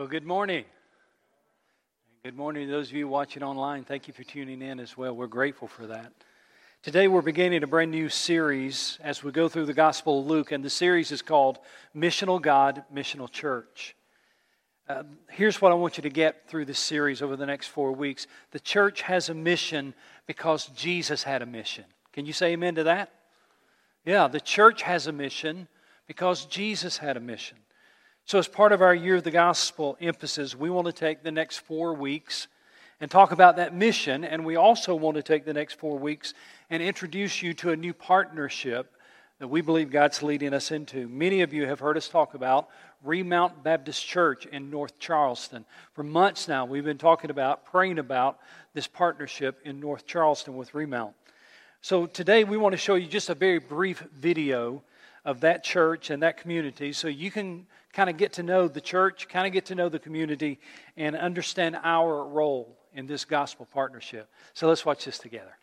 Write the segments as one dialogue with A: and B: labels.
A: Well, good morning. Good morning to those of you watching online. Thank you for tuning in as well. We're grateful for that. Today, we're beginning a brand new series as we go through the Gospel of Luke, and the series is called Missional God, Missional Church. Uh, here's what I want you to get through this series over the next four weeks. The church has a mission because Jesus had a mission. Can you say amen to that? Yeah, the church has a mission because Jesus had a mission. So, as part of our Year of the Gospel emphasis, we want to take the next four weeks and talk about that mission. And we also want to take the next four weeks and introduce you to a new partnership that we believe God's leading us into. Many of you have heard us talk about Remount Baptist Church in North Charleston. For months now, we've been talking about, praying about this partnership in North Charleston with Remount. So today we want to show you just a very brief video of that church and that community so you can kind of get to know the church, kind of get to know the community, and understand our role in this gospel partnership. So let's watch this together.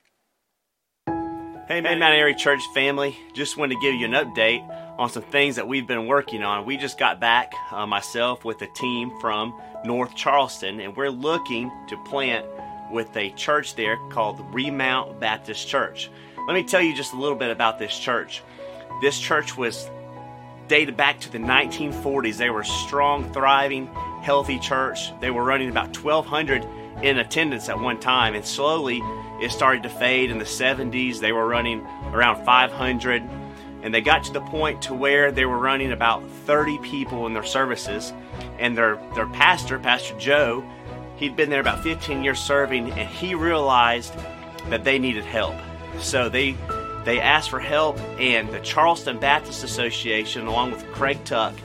B: Hey, Mount Airy Church family, just wanted to give you an update on some things that we've been working on. We just got back, uh, myself, with a team from North Charleston, and we're looking to plant with a church there called Remount Baptist Church. Let me tell you just a little bit about this church. This church was dated back to the 1940s. They were a strong, thriving, healthy church. They were running about 1,200 in attendance at one time, and slowly it started to fade. In the 70s, they were running around 500, and they got to the point to where they were running about 30 people in their services. And their their pastor, Pastor Joe, he'd been there about 15 years serving, and he realized that they needed help. So they they asked for help, and the Charleston Baptist Association, along with Craig Tuck,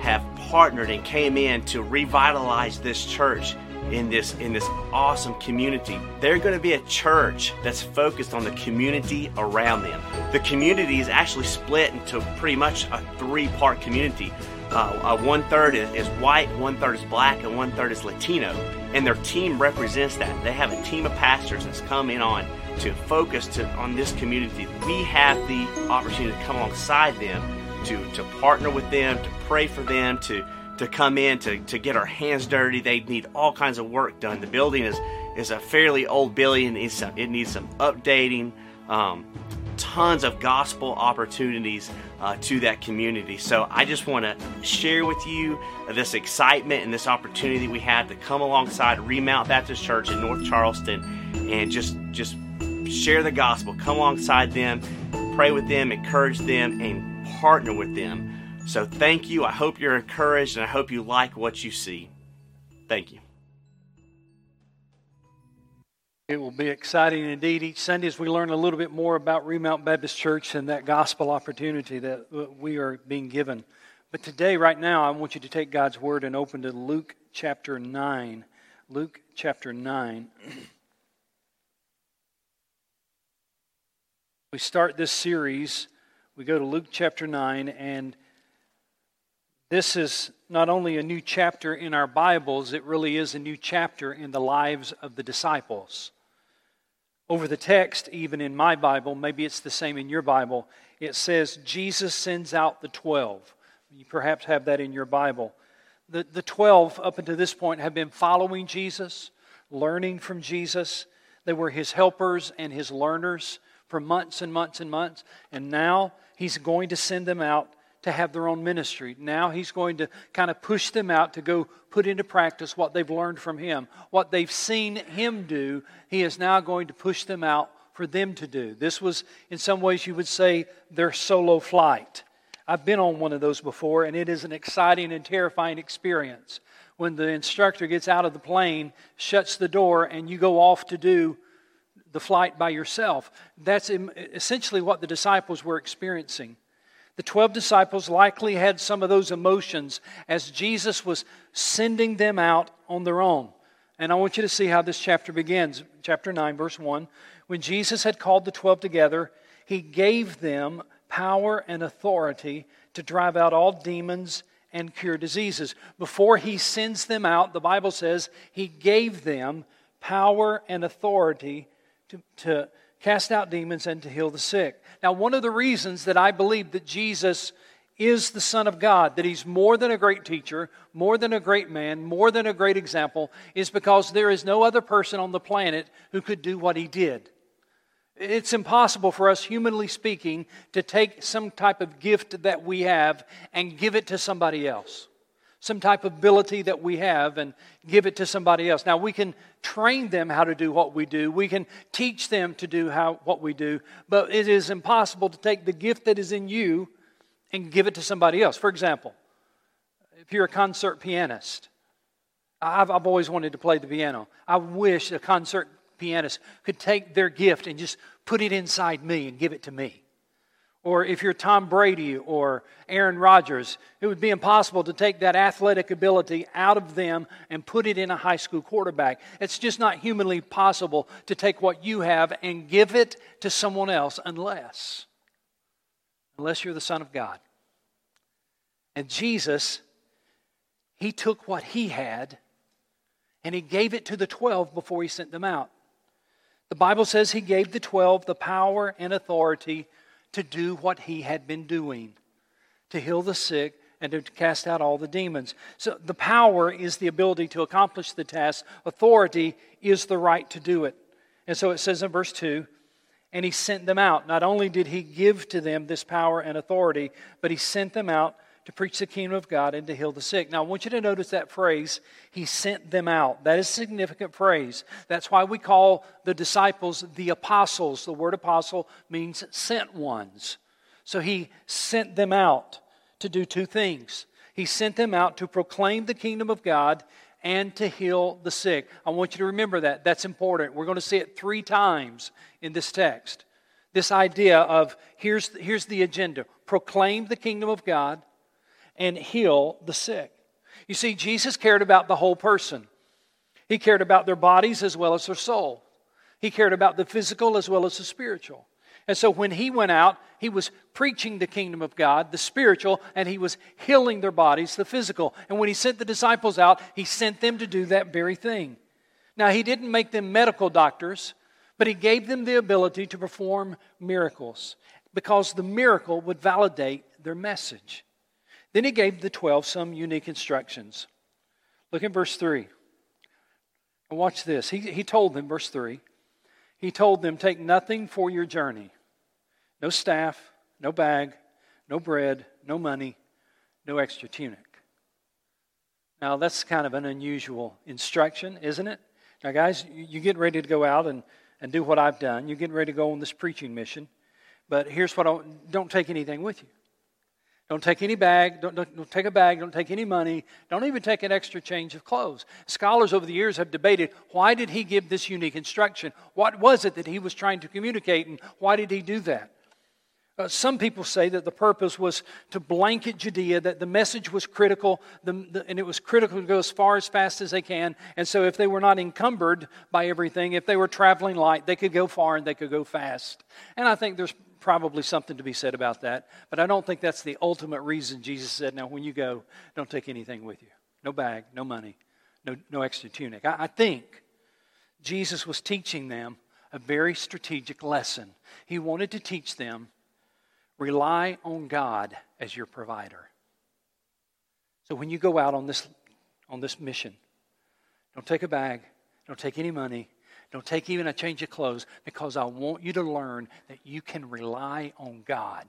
B: have partnered and came in to revitalize this church in this in this awesome community. They're going to be a church that's focused on the community around them. The community is actually split into pretty much a three-part community. Uh, uh, one third is, is white, one third is black, and one third is Latino. And their team represents that. They have a team of pastors that's come in on to focus to, on this community. We have the opportunity to come alongside them, to, to partner with them, to pray for them, to, to come in, to, to get our hands dirty. They need all kinds of work done. The building is, is a fairly old building, it needs some, it needs some updating. Um, tons of gospel opportunities uh, to that community. So I just want to share with you this excitement and this opportunity we have to come alongside Remount Baptist Church in North Charleston and just just share the gospel, come alongside them, pray with them, encourage them, and partner with them. So thank you. I hope you're encouraged and I hope you like what you see. Thank you.
A: It will be exciting indeed each Sunday as we learn a little bit more about Remount Baptist Church and that gospel opportunity that uh, we are being given. But today, right now, I want you to take God's word and open to Luke chapter 9. Luke chapter 9. we start this series, we go to Luke chapter 9, and this is not only a new chapter in our Bibles, it really is a new chapter in the lives of the disciples. Over the text, even in my Bible, maybe it's the same in your Bible, it says Jesus sends out the 12. You perhaps have that in your Bible. The, the 12, up until this point, have been following Jesus, learning from Jesus. They were his helpers and his learners for months and months and months. And now he's going to send them out to have their own ministry. Now he's going to kind of push them out to go put into practice what they've learned from him. What they've seen him do, he is now going to push them out for them to do. This was, in some ways, you would say, their solo flight. I've been on one of those before, and it is an exciting and terrifying experience. When the instructor gets out of the plane, shuts the door, and you go off to do the flight by yourself. That's essentially what the disciples were experiencing. The 12 disciples likely had some of those emotions as Jesus was sending them out on their own. And I want you to see how this chapter begins. Chapter 9, verse 1. When Jesus had called the 12 together, he gave them power and authority to drive out all demons and cure diseases. Before he sends them out, the Bible says he gave them power and authority to, to cast out demons and to heal the sick. Now, one of the reasons that I believe that Jesus is the Son of God, that he's more than a great teacher, more than a great man, more than a great example, is because there is no other person on the planet who could do what he did. It's impossible for us, humanly speaking, to take some type of gift that we have and give it to somebody else. Some type of ability that we have and give it to somebody else. Now, we can train them how to do what we do, we can teach them to do how, what we do, but it is impossible to take the gift that is in you and give it to somebody else. For example, if you're a concert pianist, I've, I've always wanted to play the piano. I wish a concert pianist could take their gift and just put it inside me and give it to me. Or if you're Tom Brady or Aaron Rodgers, it would be impossible to take that athletic ability out of them and put it in a high school quarterback. It's just not humanly possible to take what you have and give it to someone else unless unless you're the Son of God. And Jesus, He took what He had and He gave it to the 12 before He sent them out. The Bible says He gave the 12 the power and authority to do what He had been doing to heal the sick and to cast out all the demons. So the power is the ability to accomplish the task, authority is the right to do it. And so it says in verse 2 and he sent them out. Not only did he give to them this power and authority, but he sent them out to preach the kingdom of God and to heal the sick. Now, I want you to notice that phrase, he sent them out. That is a significant phrase. That's why we call the disciples the apostles. The word apostle means sent ones. So he sent them out to do two things. He sent them out to proclaim the kingdom of God and to heal the sick. I want you to remember that. That's important. We're going to see it three times in this text. This idea of here's, here's the agenda proclaim the kingdom of God and heal the sick. You see, Jesus cared about the whole person, He cared about their bodies as well as their soul, He cared about the physical as well as the spiritual. And so when he went out, he was preaching the kingdom of God, the spiritual, and he was healing their bodies, the physical. And when he sent the disciples out, he sent them to do that very thing. Now, he didn't make them medical doctors, but he gave them the ability to perform miracles because the miracle would validate their message. Then he gave the 12 some unique instructions. Look at verse 3. And watch this. He, he told them, verse 3, he told them, Take nothing for your journey no staff, no bag, no bread, no money, no extra tunic. Now, that's kind of an unusual instruction, isn't it? Now, guys, you get ready to go out and, and do what I've done. You're getting ready to go on this preaching mission. But here's what I don't take anything with you. Don't take any bag. Don't, don't, don't, take a bag. Don't take any money. Don't even take an extra change of clothes. Scholars over the years have debated why did he give this unique instruction? What was it that he was trying to communicate, and why did he do that? Uh, some people say that the purpose was to blanket Judea, that the message was critical, the, the, and it was critical to go as far as fast as they can. And so, if they were not encumbered by everything, if they were traveling light, they could go far and they could go fast. And I think there's probably something to be said about that. But I don't think that's the ultimate reason Jesus said, now, when you go, don't take anything with you no bag, no money, no, no extra tunic. I, I think Jesus was teaching them a very strategic lesson. He wanted to teach them Rely on God as your provider. So when you go out on this, on this mission, don't take a bag, don't take any money, don't take even a change of clothes, because I want you to learn that you can rely on God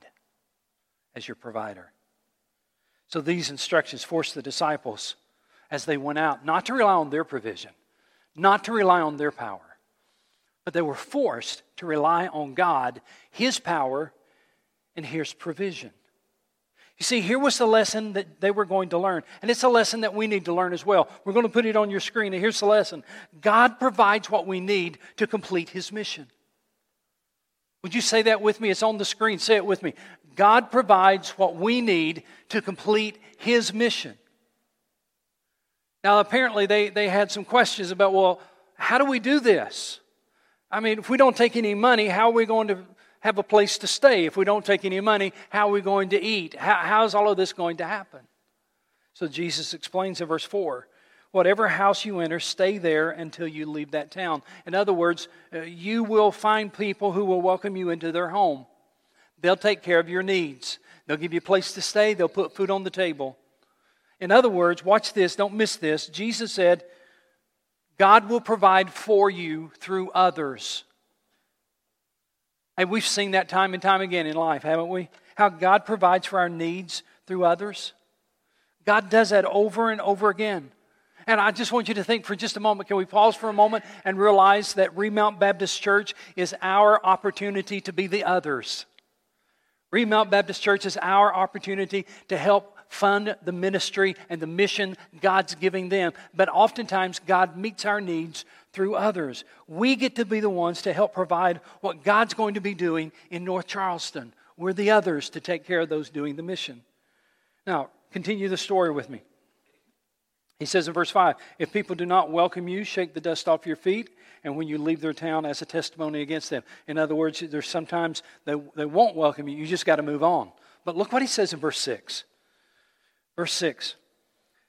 A: as your provider. So these instructions forced the disciples as they went out not to rely on their provision, not to rely on their power, but they were forced to rely on God, His power, and here's provision. You see, here was the lesson that they were going to learn. And it's a lesson that we need to learn as well. We're going to put it on your screen. And here's the lesson God provides what we need to complete His mission. Would you say that with me? It's on the screen. Say it with me. God provides what we need to complete His mission. Now, apparently, they, they had some questions about, well, how do we do this? I mean, if we don't take any money, how are we going to have a place to stay. If we don't take any money, how are we going to eat? How, how's all of this going to happen? So Jesus explains in verse 4 whatever house you enter, stay there until you leave that town. In other words, uh, you will find people who will welcome you into their home. They'll take care of your needs. They'll give you a place to stay, they'll put food on the table. In other words, watch this, don't miss this. Jesus said, God will provide for you through others. And we've seen that time and time again in life, haven't we? How God provides for our needs through others. God does that over and over again. And I just want you to think for just a moment. Can we pause for a moment and realize that Remount Baptist Church is our opportunity to be the others? Remount Baptist Church is our opportunity to help fund the ministry and the mission God's giving them. But oftentimes, God meets our needs through others. We get to be the ones to help provide what God's going to be doing in North Charleston. We're the others to take care of those doing the mission. Now, continue the story with me. He says in verse 5 If people do not welcome you, shake the dust off your feet, and when you leave their town, as a testimony against them. In other words, there's sometimes they, they won't welcome you. You just got to move on. But look what he says in verse 6. Verse 6.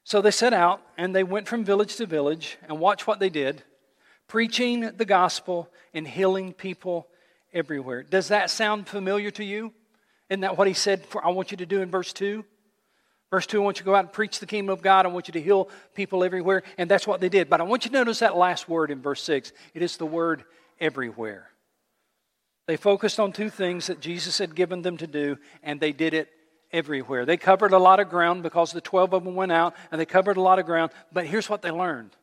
A: So they set out, and they went from village to village, and watch what they did preaching the gospel and healing people everywhere. Does that sound familiar to you? Isn't that what he said for, I want you to do in verse 2? Verse 2, I want you to go out and preach the kingdom of God. I want you to heal people everywhere. And that's what they did. But I want you to notice that last word in verse 6. It is the word everywhere. They focused on two things that Jesus had given them to do, and they did it everywhere. They covered a lot of ground because the 12 of them went out, and they covered a lot of ground. But here's what they learned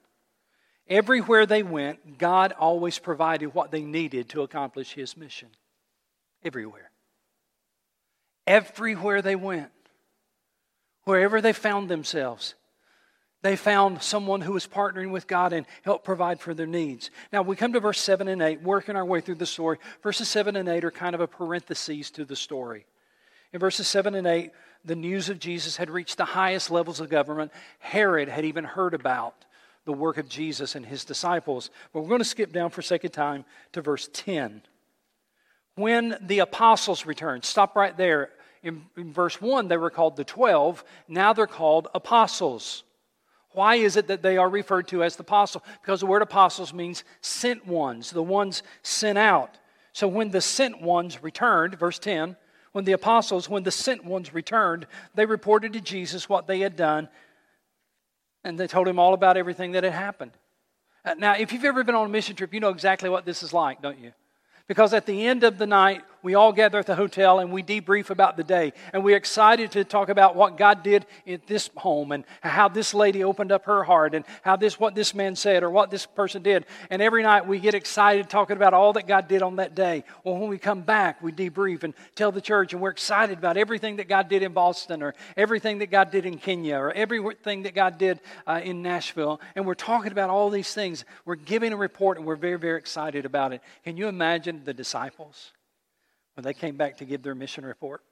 A: everywhere they went, God always provided what they needed to accomplish His mission. Everywhere. Everywhere they went wherever they found themselves, they found someone who was partnering with God and helped provide for their needs. Now, we come to verse 7 and 8, working our way through the story. Verses 7 and 8 are kind of a parenthesis to the story. In verses 7 and 8, the news of Jesus had reached the highest levels of government. Herod had even heard about the work of Jesus and his disciples. But we're going to skip down for sake of time to verse 10. When the apostles returned, stop right there in, in verse 1, they were called the 12. Now they're called apostles. Why is it that they are referred to as the apostle? Because the word apostles means sent ones, the ones sent out. So when the sent ones returned, verse 10, when the apostles, when the sent ones returned, they reported to Jesus what they had done, and they told him all about everything that had happened. Uh, now, if you've ever been on a mission trip, you know exactly what this is like, don't you? Because at the end of the night, we all gather at the hotel and we debrief about the day. And we're excited to talk about what God did in this home and how this lady opened up her heart and how this, what this man said or what this person did. And every night we get excited talking about all that God did on that day. Well, when we come back, we debrief and tell the church and we're excited about everything that God did in Boston or everything that God did in Kenya or everything that God did uh, in Nashville. And we're talking about all these things. We're giving a report and we're very, very excited about it. Can you imagine the disciples? When they came back to give their mission report.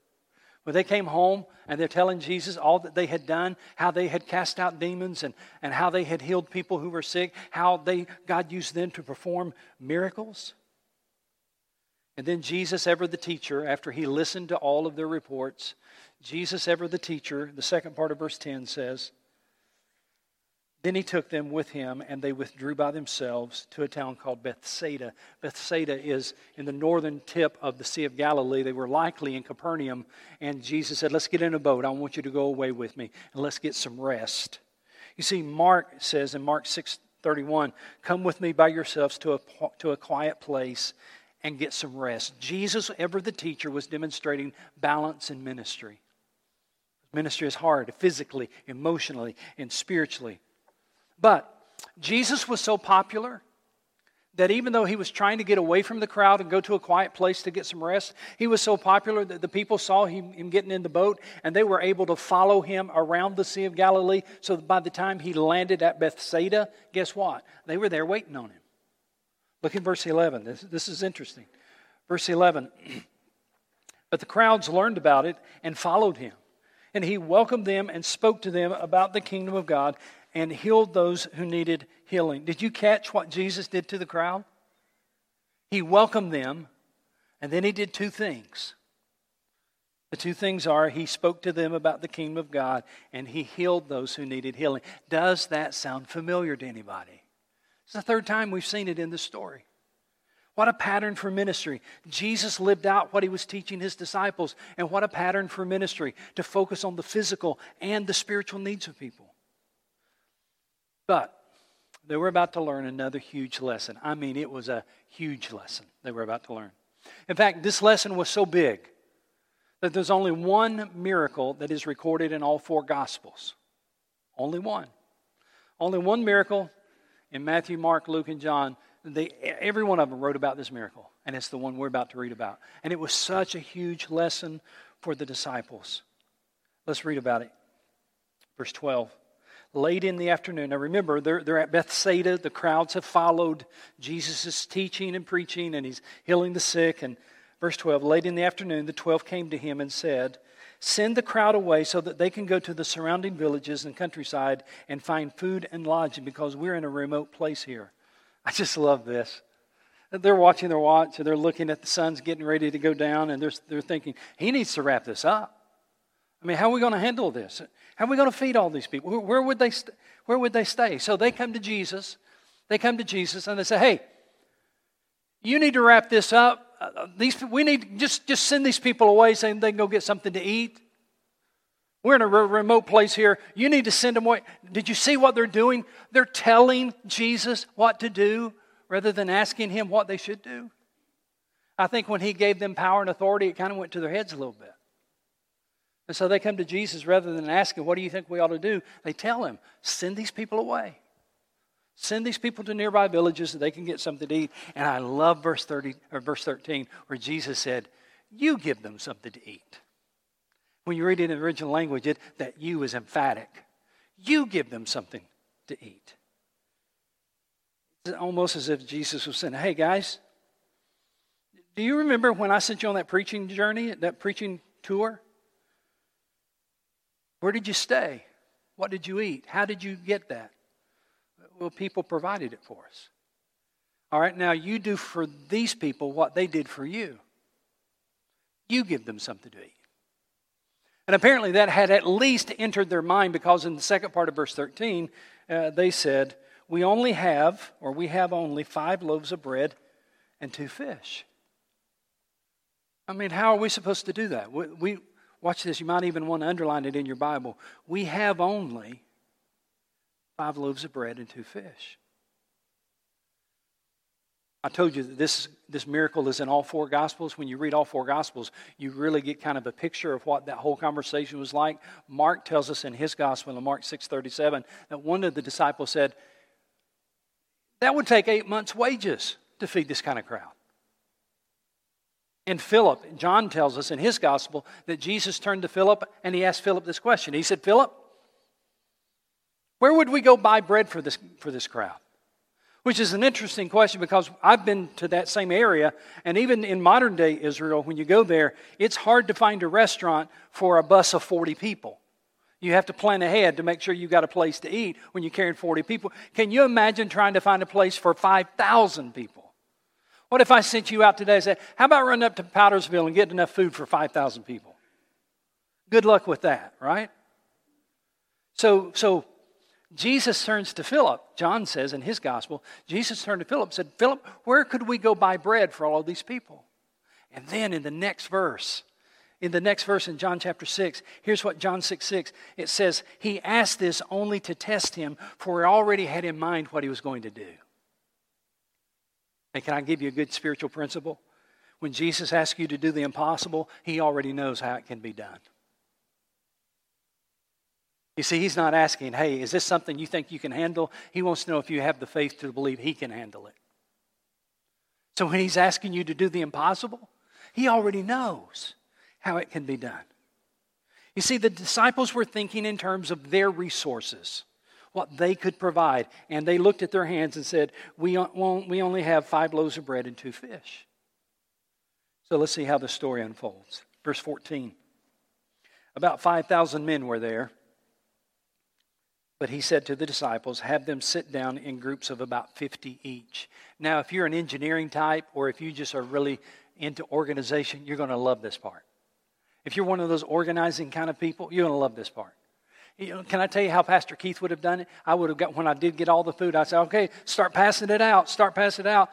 A: When they came home and they're telling Jesus all that they had done, how they had cast out demons and, and how they had healed people who were sick, how they, God used them to perform miracles. And then Jesus, ever the teacher, after he listened to all of their reports, Jesus, ever the teacher, the second part of verse 10 says, then he took them with him, and they withdrew by themselves to a town called Bethsaida. Bethsaida is in the northern tip of the Sea of Galilee. They were likely in Capernaum, and Jesus said, Let's get in a boat. I want you to go away with me, and let's get some rest. You see, Mark says in Mark 6 31, Come with me by yourselves to a, to a quiet place and get some rest. Jesus, ever the teacher, was demonstrating balance in ministry. Ministry is hard physically, emotionally, and spiritually. But Jesus was so popular that even though he was trying to get away from the crowd and go to a quiet place to get some rest, he was so popular that the people saw him, him, getting in the boat and they were able to follow him around the Sea of Galilee. So by the time he landed at Bethsaida, guess what? They were there waiting on him. Look at verse 11. This, this is interesting. Verse 11. But the crowds learned about it and followed him. And he welcomed them and spoke to them about the kingdom of God and healed those who needed healing. Did you catch what Jesus did to the crowd? He welcomed them, and then he did two things. The two things are he spoke to them about the kingdom of God, and he healed those who needed healing. Does that sound familiar to anybody? It's the third time we've seen it in the story. What a pattern for ministry. Jesus lived out what he was teaching his disciples, and what a pattern for ministry to focus on the physical and the spiritual needs of people. But they were about to learn another huge lesson. I mean, it was a huge lesson they were about to learn. In fact, this lesson was so big that there's only one miracle that is recorded in all four Gospels. Only one. Only one miracle in Matthew, Mark, Luke, and John they, every one of them wrote about this miracle, and it's the one we're about to read about. And it was such a huge lesson for the disciples. Let's read about it. Verse 12. Late in the afternoon. Now remember, they're, they're at Bethsaida. The crowds have followed Jesus' teaching and preaching, and he's healing the sick. And verse 12 Late in the afternoon, the twelve came to him and said, Send the crowd away so that they can go to the surrounding villages and countryside and find food and lodging because we're in a remote place here. I just love this. They're watching their watch and they're looking at the sun's getting ready to go down and they're, they're thinking, he needs to wrap this up. I mean, how are we going to handle this? How are we going to feed all these people? Where, would they st- where would they stay? So they come to Jesus. They come to Jesus and they say, hey, you need to wrap this up. Uh, these, we need just, just send these people away saying they can go get something to eat. We're in a remote place here. You need to send them away. Did you see what they're doing? They're telling Jesus what to do rather than asking him what they should do. I think when he gave them power and authority, it kind of went to their heads a little bit. And so they come to Jesus rather than asking, What do you think we ought to do? They tell him, Send these people away. Send these people to nearby villages so they can get something to eat. And I love verse 30 or verse 13 where Jesus said, You give them something to eat. When you read it in the original language, it, that you is emphatic. You give them something to eat. It's almost as if Jesus was saying, Hey, guys, do you remember when I sent you on that preaching journey, that preaching tour? Where did you stay? What did you eat? How did you get that? Well, people provided it for us. All right, now you do for these people what they did for you. You give them something to eat. And apparently that had at least entered their mind because in the second part of verse 13, uh, they said, We only have, or we have only five loaves of bread and two fish. I mean, how are we supposed to do that? We, we watch this, you might even want to underline it in your Bible. We have only five loaves of bread and two fish. I told you that this, this miracle is in all four Gospels. When you read all four Gospels, you really get kind of a picture of what that whole conversation was like. Mark tells us in his Gospel, in Mark 6.37, that one of the disciples said, that would take eight months' wages to feed this kind of crowd. And Philip, John tells us in his Gospel that Jesus turned to Philip and he asked Philip this question. He said, Philip, where would we go buy bread for this, for this crowd? Which is an interesting question because I've been to that same area, and even in modern day Israel, when you go there, it's hard to find a restaurant for a bus of 40 people. You have to plan ahead to make sure you've got a place to eat when you're carrying 40 people. Can you imagine trying to find a place for 5,000 people? What if I sent you out today and said, How about running up to Powdersville and getting enough food for 5,000 people? Good luck with that, right? So, so Jesus turns to Philip. John says in his gospel, Jesus turned to Philip and said, Philip, where could we go buy bread for all of these people? And then in the next verse, in the next verse in John chapter 6, here's what John 6 6, it says, He asked this only to test him, for he already had in mind what he was going to do. And can I give you a good spiritual principle? When Jesus asks you to do the impossible, he already knows how it can be done. You see, he's not asking, hey, is this something you think you can handle? He wants to know if you have the faith to believe he can handle it. So when he's asking you to do the impossible, he already knows how it can be done. You see, the disciples were thinking in terms of their resources, what they could provide. And they looked at their hands and said, We, we only have five loaves of bread and two fish. So let's see how the story unfolds. Verse 14. About 5,000 men were there but he said to the disciples, Have them sit down in groups of about 50 each. Now, if you're an engineering type or if you just are really into organization, you're going to love this part. If you're one of those organizing kind of people, you're going to love this part. You know, can I tell you how Pastor Keith would have done it? I would have got, when I did get all the food, I said, okay, start passing it out, start passing it out.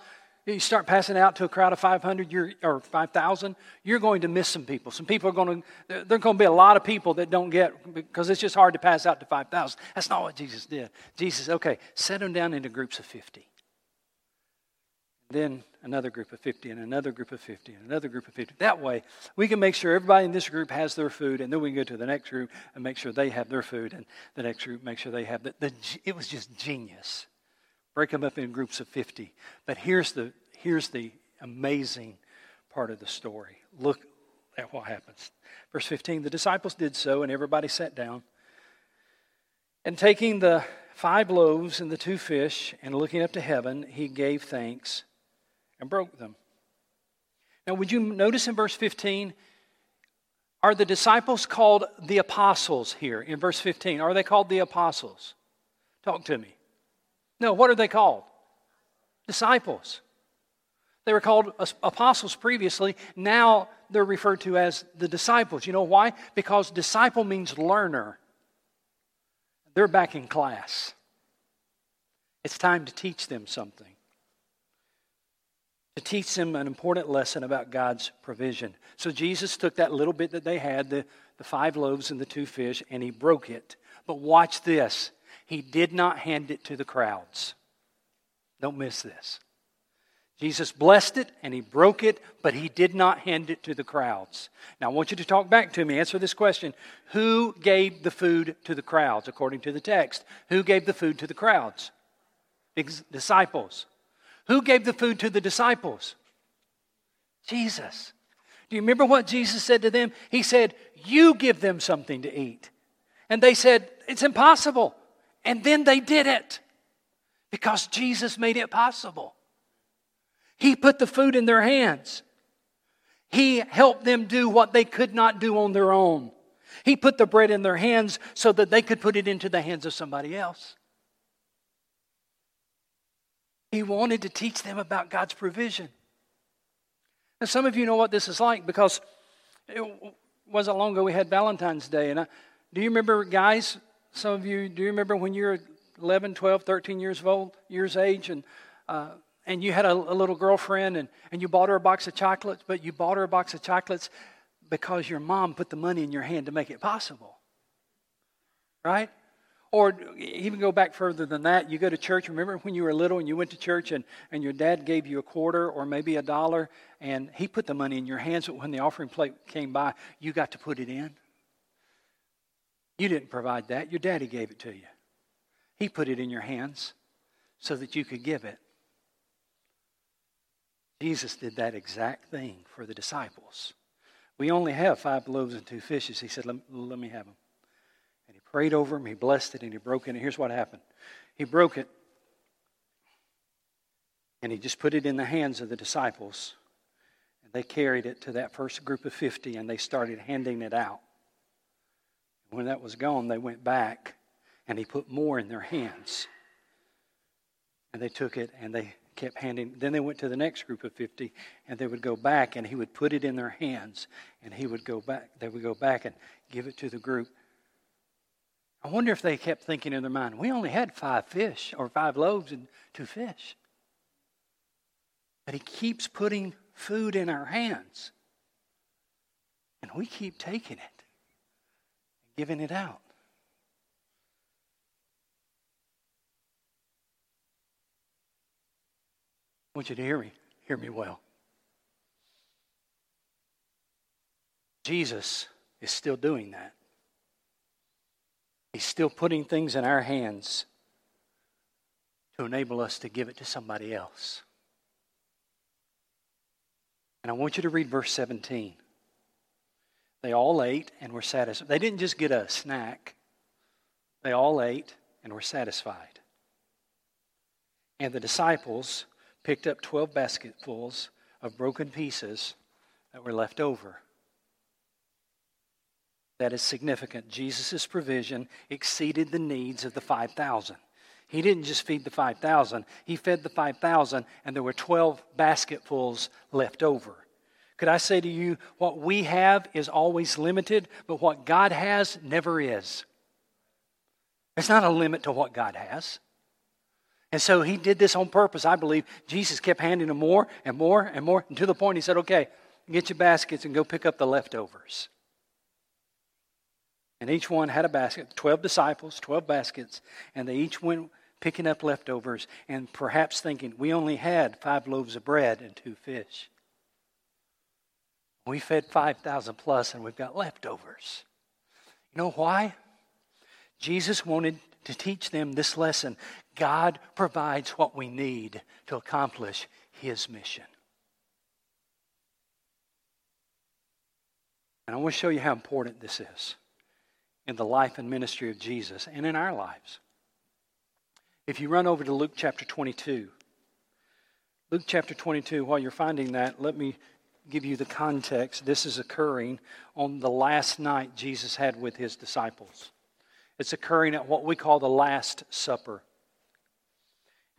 A: you start passing out to a crowd of 500 you're, or 5,000, you're going to miss some people. Some people are going to, there are going to be a lot of people that don't get, because it's just hard to pass out to 5,000. That's not what Jesus did. Jesus, okay, set them down into groups of 50. Then another group of 50 and another group of 50 and another group of 50. That way, we can make sure everybody in this group has their food, and then we can go to the next group and make sure they have their food, and the next group make sure they have the, the it was just genius break them up in groups of 50. But here's the, here's the amazing part of the story. Look at what happens. Verse 15 The disciples did so, and everybody sat down. And taking the five loaves and the two fish, and looking up to heaven, he gave thanks and broke them. Now, would you notice in verse 15? Are the disciples called the apostles here in verse 15? Are they called the apostles? Talk to me. No, what are they called? Disciples. They were called apostles previously. Now they're referred to as the disciples. You know why? Because disciple means learner. They're back in class. It's time to teach them something. To teach them an important lesson about God's provision. So Jesus took that little bit that they had, the, the five loaves and the two fish, and he broke it. But watch this. He did not hand it to the crowds. Don't miss this. Jesus blessed it and he broke it, but he did not hand it to the crowds. Now, I want you to talk back to me. Answer this question Who gave the food to the crowds, according to the text? Who gave the food to the crowds? Disciples. Who gave the food to the disciples? Jesus. Do you remember what Jesus said to them? He said, You give them something to eat. And they said, It's impossible. And then they did it because Jesus made it possible. He put the food in their hands. He helped them do what they could not do on their own. He put the bread in their hands so that they could put it into the hands of somebody else. He wanted to teach them about God's provision. Now, some of you know what this is like because it wasn't long ago we had Valentine's Day. And I, do you remember, guys, some of you, do you remember when you were 11, 12, 13 years old, years age, and uh, and you had a, a, little girlfriend and, and you bought her a box of chocolates, but you bought her a box of chocolates because your mom put the money in your hand to make it possible. Right? Or even go back further than that, you go to church. Remember when you were little and you went to church and, and your dad gave you a quarter or maybe a dollar and he put the money in your hands, but when the offering plate came by, you got to put it in? You didn't provide that, your daddy gave it to you. He put it in your hands so that you could give it. Jesus did that exact thing for the disciples. We only have five loaves and two fishes. He said, Let, let me have them. Prayed over him, he blessed it, and he broke it. And here's what happened He broke it, and he just put it in the hands of the disciples. And they carried it to that first group of 50, and they started handing it out. When that was gone, they went back and he put more in their hands. And they took it and they kept handing. Then they went to the next group of 50 and they would go back and he would put it in their hands and he would go back. They would go back and give it to the group. I wonder if they kept thinking in their mind, we only had five fish or five loaves and two fish. But he keeps putting food in our hands. And we keep taking it and giving it out. I want you to hear me. Hear me well. Jesus is still doing that. He's still putting things in our hands to enable us to give it to somebody else. And I want you to read verse 17. They all ate and were satisfied. They didn't just get a snack, they all ate and were satisfied. And the disciples picked up 12 basketfuls of broken pieces that were left over. That is significant. Jesus' provision exceeded the needs of the 5,000. He didn't just feed the 5,000, he fed the 5,000, and there were 12 basketfuls left over. Could I say to you, what we have is always limited, but what God has never is. There's not a limit to what God has. And so he did this on purpose. I believe Jesus kept handing them more and more and more, and to the point he said, Okay, get your baskets and go pick up the leftovers. And each one had a basket, 12 disciples, 12 baskets, and they each went picking up leftovers and perhaps thinking, We only had five loaves of bread and two fish. We fed 5,000 plus and we've got leftovers. You know why? Jesus wanted to teach them this lesson. God provides what we need to accomplish His mission. And I want to show you how important this is in the life and ministry of Jesus and in our lives. If you run over to Luke chapter 22, Luke chapter 22, while you're finding that, let me give you the context. This is occurring on the last night Jesus had with his disciples. It's occurring at what we call the Last Supper.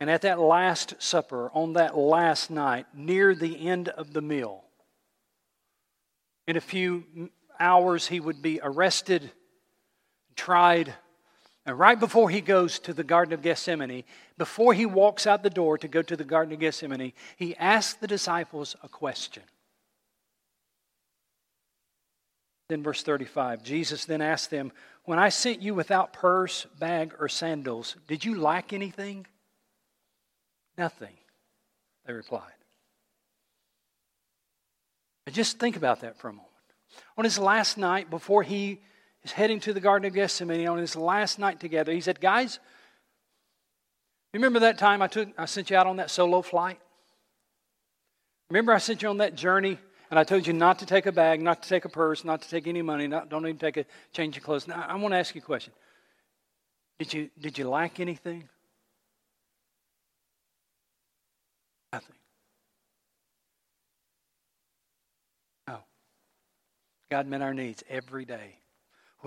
A: And at that Last Supper, on that last night, near the end of the meal, in a few hours, he would be arrested, tried, and right before he goes to the Garden of Gethsemane, before he walks out the door to go to the Garden of Gethsemane, he asks the disciples a question. Then, verse 35 Jesus then asked them, When I sent you without purse, bag, or sandals, did you lack anything? Nothing, they replied. And just think about that for a moment. On his last night, before he is heading to the Garden of Gethsemane, on his last night together, he said, Guys, remember that time I, took, I sent you out on that solo flight? Remember I sent you on that journey and I told you not to take a bag, not to take a purse, not to take any money, not, don't even take a change of clothes. Now, I want to ask you a question. Did you, did you lack anything? Nothing. No. God met our needs every day.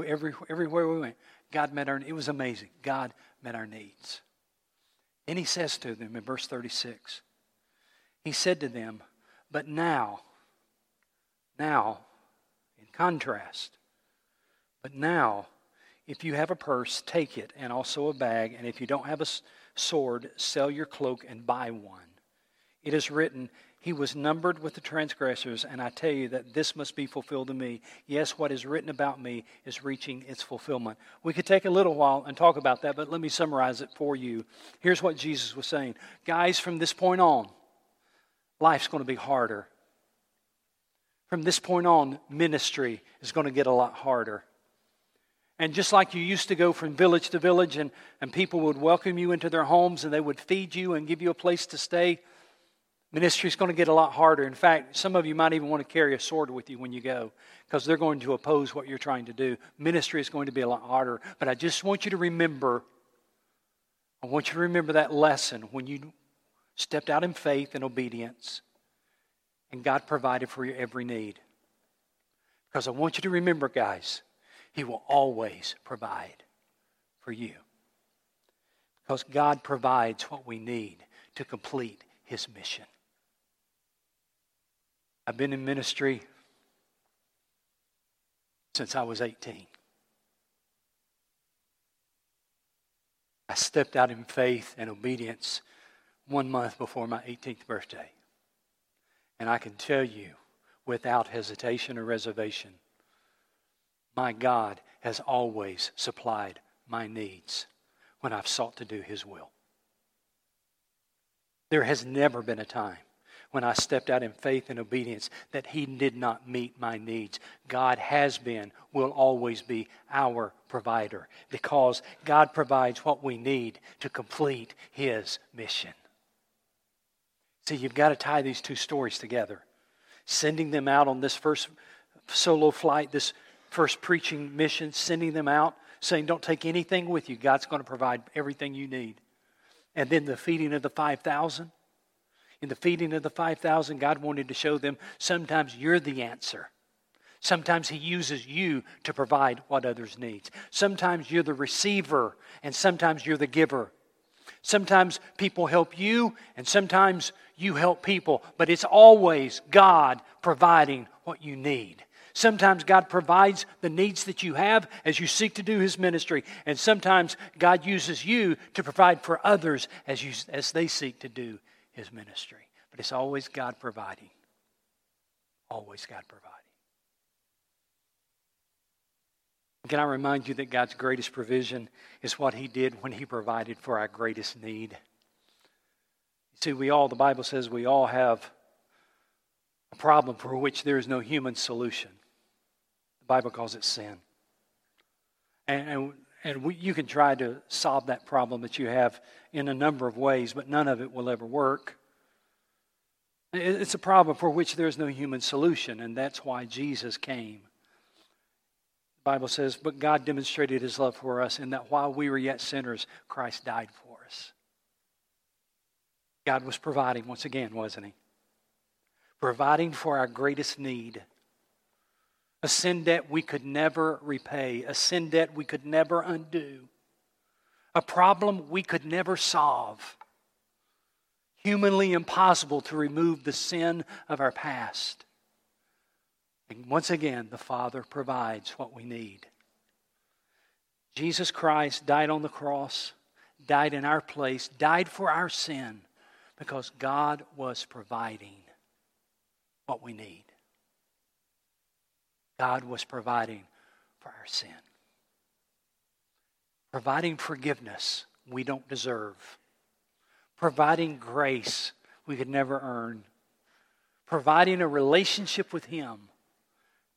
A: Every, everywhere we went, God met our It was amazing. God met our needs. And he says to them in verse 36, he said to them, But now, now, in contrast, but now, if you have a purse, take it, and also a bag, and if you don't have a sword, sell your cloak and buy one. It is written, He was numbered with the transgressors, and I tell you that this must be fulfilled in me. Yes, what is written about me is reaching its fulfillment. We could take a little while and talk about that, but let me summarize it for you. Here's what Jesus was saying Guys, from this point on, life's going to be harder from this point on, ministry is going to get a lot harder. And just like you used to go from village to village and, and people would welcome you into their homes and they would feed you and give you a place to stay, ministry is going to get a lot harder. In fact, some of you might even want to carry a sword with you when you go because they're going to oppose what you're trying to do. Ministry is going to be a lot harder. But I just want you to remember, I want you to remember that lesson when you stepped out in faith and obedience and God provided for your every need. Because I want you to remember, guys, He will always provide for you. Because God provides what we need to complete His mission. I've been in ministry since I was 18. I stepped out in faith and obedience one month before my 18th birthday. And I can tell you without hesitation or reservation, my God has always supplied my needs when I've sought to do His will. There has never been a time when I stepped out in faith and obedience that He did not meet my needs. God has been, will always be our provider because God provides what we need to complete His mission. See, you've got to tie these two stories together. Sending them out on this first solo flight, this first preaching mission, sending them out, saying, Don't take anything with you. God's going to provide everything you need. And then the feeding of the 5,000. In the feeding of the 5,000, God wanted to show them sometimes you're the answer. Sometimes He uses you to provide what others need. Sometimes you're the receiver, and sometimes you're the giver. Sometimes people help you, and sometimes you help people, but it's always God providing what you need. Sometimes God provides the needs that you have as you seek to do His ministry. And sometimes God uses you to provide for others as, you, as they seek to do His ministry. But it's always God providing. Always God providing. Can I remind you that God's greatest provision is what He did when He provided for our greatest need? You see, we all, the Bible says, we all have a problem for which there is no human solution. The Bible calls it sin. And, and, and we, you can try to solve that problem that you have in a number of ways, but none of it will ever work. It's a problem for which there is no human solution, and that's why Jesus came. The Bible says, But God demonstrated his love for us in that while we were yet sinners, Christ died for us. God was providing once again, wasn't he? providing for our greatest need. A sin debt we could never repay, a sin debt we could never undo, a problem we could never solve. Humanly impossible to remove the sin of our past. And once again, the Father provides what we need. Jesus Christ died on the cross, died in our place, died for our sin because God was providing what we need. God was providing for our sin, providing forgiveness we don't deserve, providing grace we could never earn, providing a relationship with Him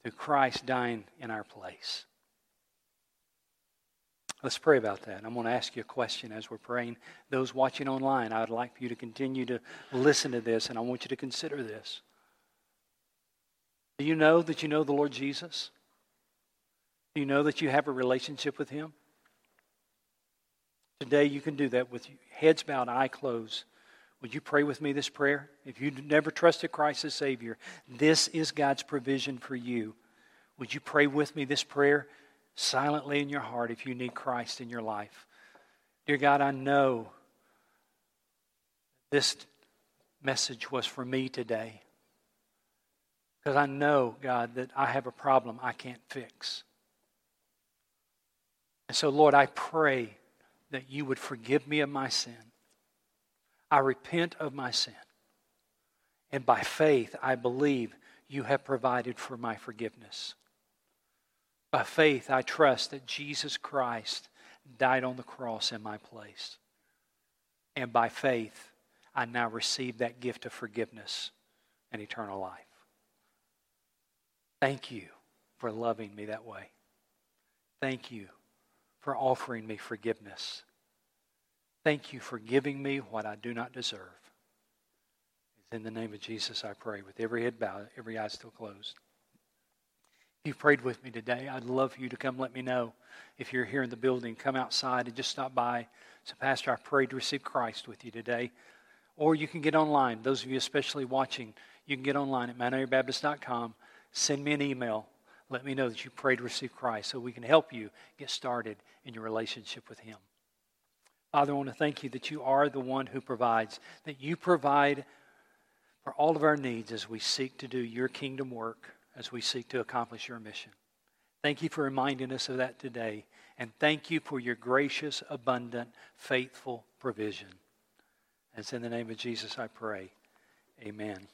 A: through Christ dying in our place. Let's pray about that. I'm going to ask you a question as we're praying. Those watching online, I would like for you to continue to listen to this, and I want you to consider this. Do you know that you know the Lord Jesus? Do you know that you have a relationship with Him? Today you can do that with heads bowed, eye closed. Would you pray with me this prayer? If you've never trusted Christ as Savior, this is God's provision for you. Would you pray with me this prayer silently in your heart if you need Christ in your life? Dear God, I know this message was for me today. Because I know, God, that I have a problem I can't fix. And so, Lord, I pray that you would forgive me of my sin. I repent of my sin. And by faith, I believe you have provided for my forgiveness. By faith, I trust that Jesus Christ died on the cross in my place. And by faith, I now receive that gift of forgiveness and eternal life. Thank you for loving me that way. Thank you for offering me forgiveness. Thank you for giving me what I do not deserve. It's in the name of Jesus I pray, with every head bowed, every eye still closed. If you've prayed with me today, I'd love for you to come let me know. If you're here in the building, come outside and just stop by. So, Pastor, I prayed to receive Christ with you today. Or you can get online. Those of you especially watching, you can get online at mountairBaptist.com send me an email. Let me know that you prayed to receive Christ so we can help you get started in your relationship with Him. Father, I want to thank you that you are the one who provides, that you provide for all of our needs as we seek to do your kingdom work, as we seek to accomplish your mission. Thank you for reminding us of that today. And thank you for your gracious, abundant, faithful provision. And it's in the name of Jesus I pray. Amen.